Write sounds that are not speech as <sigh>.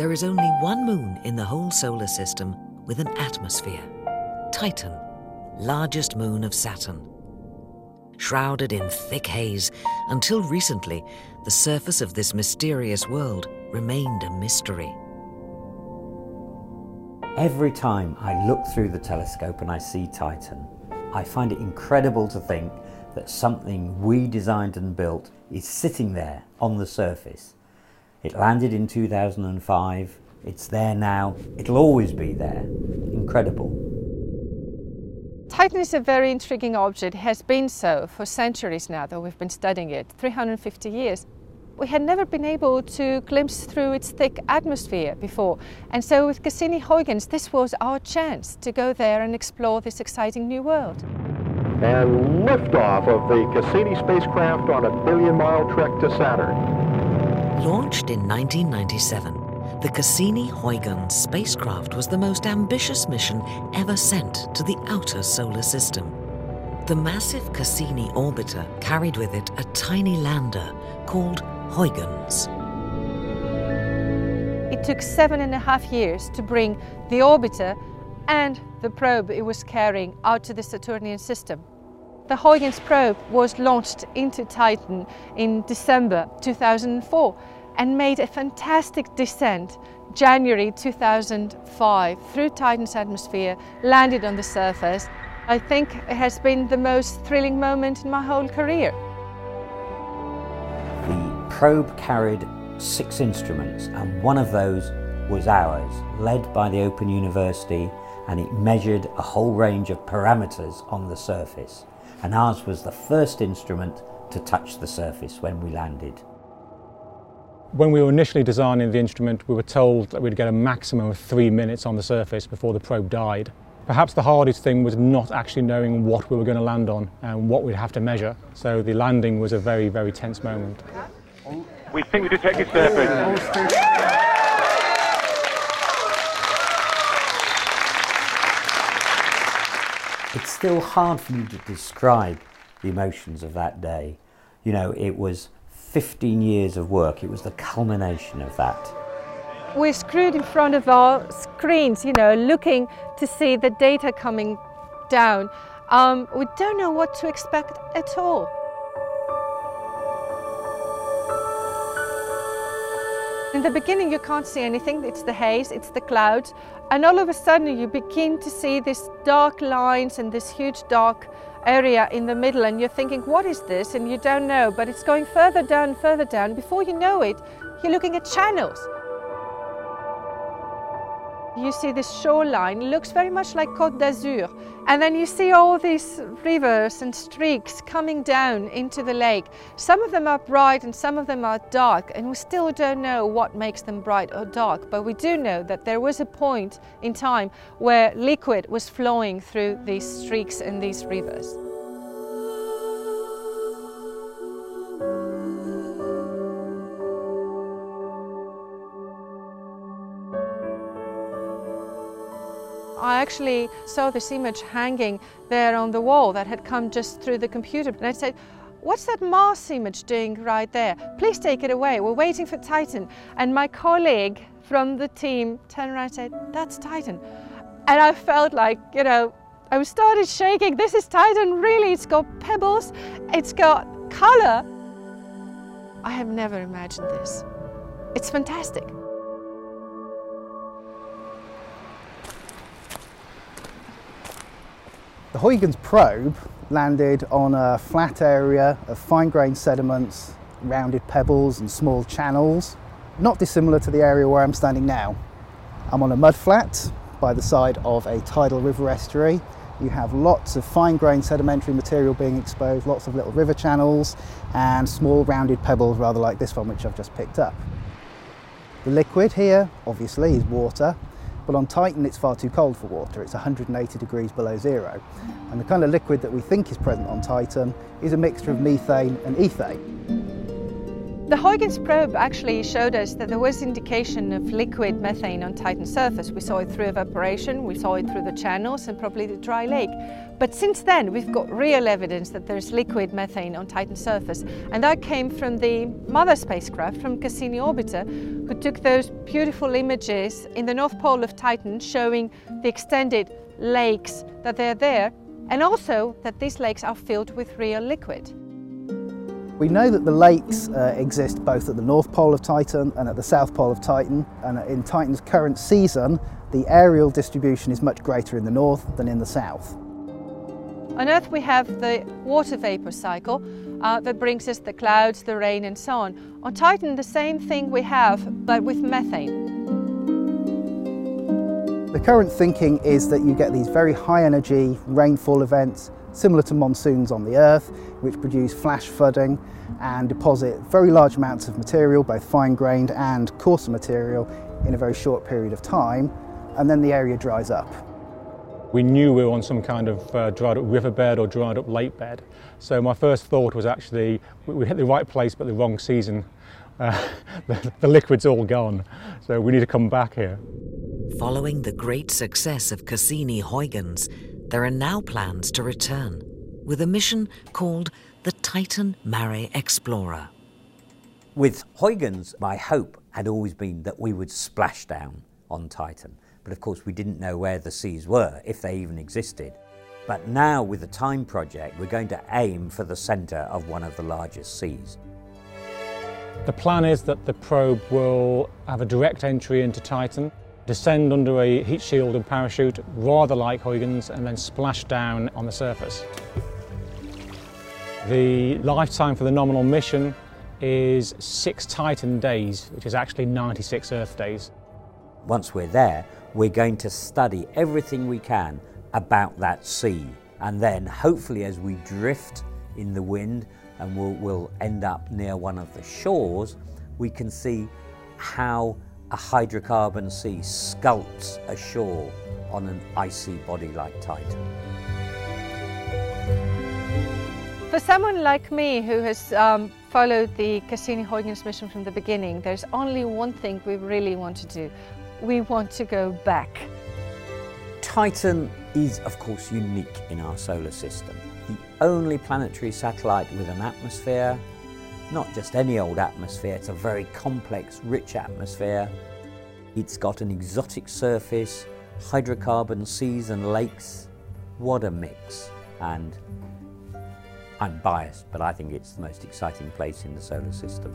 there is only one moon in the whole solar system with an atmosphere Titan, largest moon of Saturn. Shrouded in thick haze, until recently, the surface of this mysterious world remained a mystery. Every time I look through the telescope and I see Titan, I find it incredible to think that something we designed and built is sitting there on the surface. It landed in 2005, it's there now, it'll always be there. Incredible. Titan is a very intriguing object, it has been so for centuries now that we've been studying it, 350 years we had never been able to glimpse through its thick atmosphere before. And so with Cassini-Huygens, this was our chance to go there and explore this exciting new world. And liftoff of the Cassini spacecraft on a billion-mile trek to Saturn. Launched in 1997, the Cassini-Huygens spacecraft was the most ambitious mission ever sent to the outer solar system. The massive Cassini orbiter carried with it a tiny lander called Huygens. It took seven and a half years to bring the orbiter and the probe it was carrying out to the Saturnian system. The Huygens probe was launched into Titan in December 2004 and made a fantastic descent January 2005 through Titan's atmosphere, landed on the surface. I think it has been the most thrilling moment in my whole career The probe carried six instruments and one of those was ours, led by the Open University and it measured a whole range of parameters on the surface. And ours was the first instrument to touch the surface when we landed. When we were initially designing the instrument, we were told that we'd get a maximum of three minutes on the surface before the probe died. Perhaps the hardest thing was not actually knowing what we were going to land on and what we'd have to measure. So the landing was a very, very tense moment. We think we detected surface. Still hard for me to describe the emotions of that day. You know, it was 15 years of work. It was the culmination of that. We're screwed in front of our screens, you know, looking to see the data coming down. Um, we don't know what to expect at all. In the beginning, you can't see anything. It's the haze, it's the clouds. And all of a sudden, you begin to see these dark lines and this huge dark area in the middle. And you're thinking, what is this? And you don't know. But it's going further down, further down. Before you know it, you're looking at channels. You see this shoreline, looks very much like Côte d'Azur. And then you see all these rivers and streaks coming down into the lake. Some of them are bright and some of them are dark, and we still don't know what makes them bright or dark. But we do know that there was a point in time where liquid was flowing through these streaks and these rivers. Actually saw this image hanging there on the wall that had come just through the computer. And I said, What's that Mars image doing right there? Please take it away. We're waiting for Titan. And my colleague from the team turned around and said, That's Titan. And I felt like, you know, I started shaking. This is Titan, really. It's got pebbles, it's got color. I have never imagined this. It's fantastic. The Huygens probe landed on a flat area of fine-grained sediments, rounded pebbles and small channels, not dissimilar to the area where I'm standing now. I'm on a mud flat by the side of a tidal river estuary. You have lots of fine-grained sedimentary material being exposed, lots of little river channels and small rounded pebbles rather like this one which I've just picked up. The liquid here obviously is water but on Titan, it's far too cold for water. It's 180 degrees below zero. And the kind of liquid that we think is present on Titan is a mixture of methane and ethane. The Huygens probe actually showed us that there was indication of liquid methane on Titan's surface. We saw it through evaporation, we saw it through the channels and probably the dry lake. But since then, we've got real evidence that there's liquid methane on Titan's surface. And that came from the mother spacecraft, from Cassini Orbiter, who took those beautiful images in the North Pole of Titan showing the extended lakes that they're there, and also that these lakes are filled with real liquid. We know that the lakes uh, exist both at the North Pole of Titan and at the South Pole of Titan, and in Titan's current season, the areal distribution is much greater in the north than in the south. On Earth we have the water vapor cycle uh, that brings us the clouds, the rain and so on. On Titan the same thing we have but with methane. The current thinking is that you get these very high energy rainfall events similar to monsoons on the Earth, which produce flash flooding and deposit very large amounts of material, both fine-grained and coarser material, in a very short period of time, and then the area dries up. We knew we were on some kind of uh, dried up riverbed or dried up lake bed. So my first thought was actually we hit the right place but the wrong season. Uh, <laughs> the, the liquid's all gone, so we need to come back here. Following the great success of Cassini-Huygens, there are now plans to return with a mission called the Titan Mare Explorer. With Huygens, my hope had always been that we would splash down on Titan. But of course, we didn't know where the seas were, if they even existed. But now, with the TIME project, we're going to aim for the centre of one of the largest seas. The plan is that the probe will have a direct entry into Titan descend under a heat shield and parachute, rather like Huygens, and then splash down on the surface. The lifetime for the nominal mission is six Titan days, which is actually 96 Earth days. Once we're there, we're going to study everything we can about that sea. And then hopefully as we drift in the wind and we'll, we'll end up near one of the shores, we can see how a hydrocarbon sea sculpts ashore on an icy body like Titan. For someone like me who has um, followed the Cassini-Huygens mission from the beginning, there's only one thing we really want to do. We want to go back. Titan is, of course, unique in our solar system. The only planetary satellite with an atmosphere not just any old atmosphere, it's a very complex, rich atmosphere. It's got an exotic surface, hydrocarbon seas and lakes. What a mix. And I'm biased, but I think it's the most exciting place in the solar system.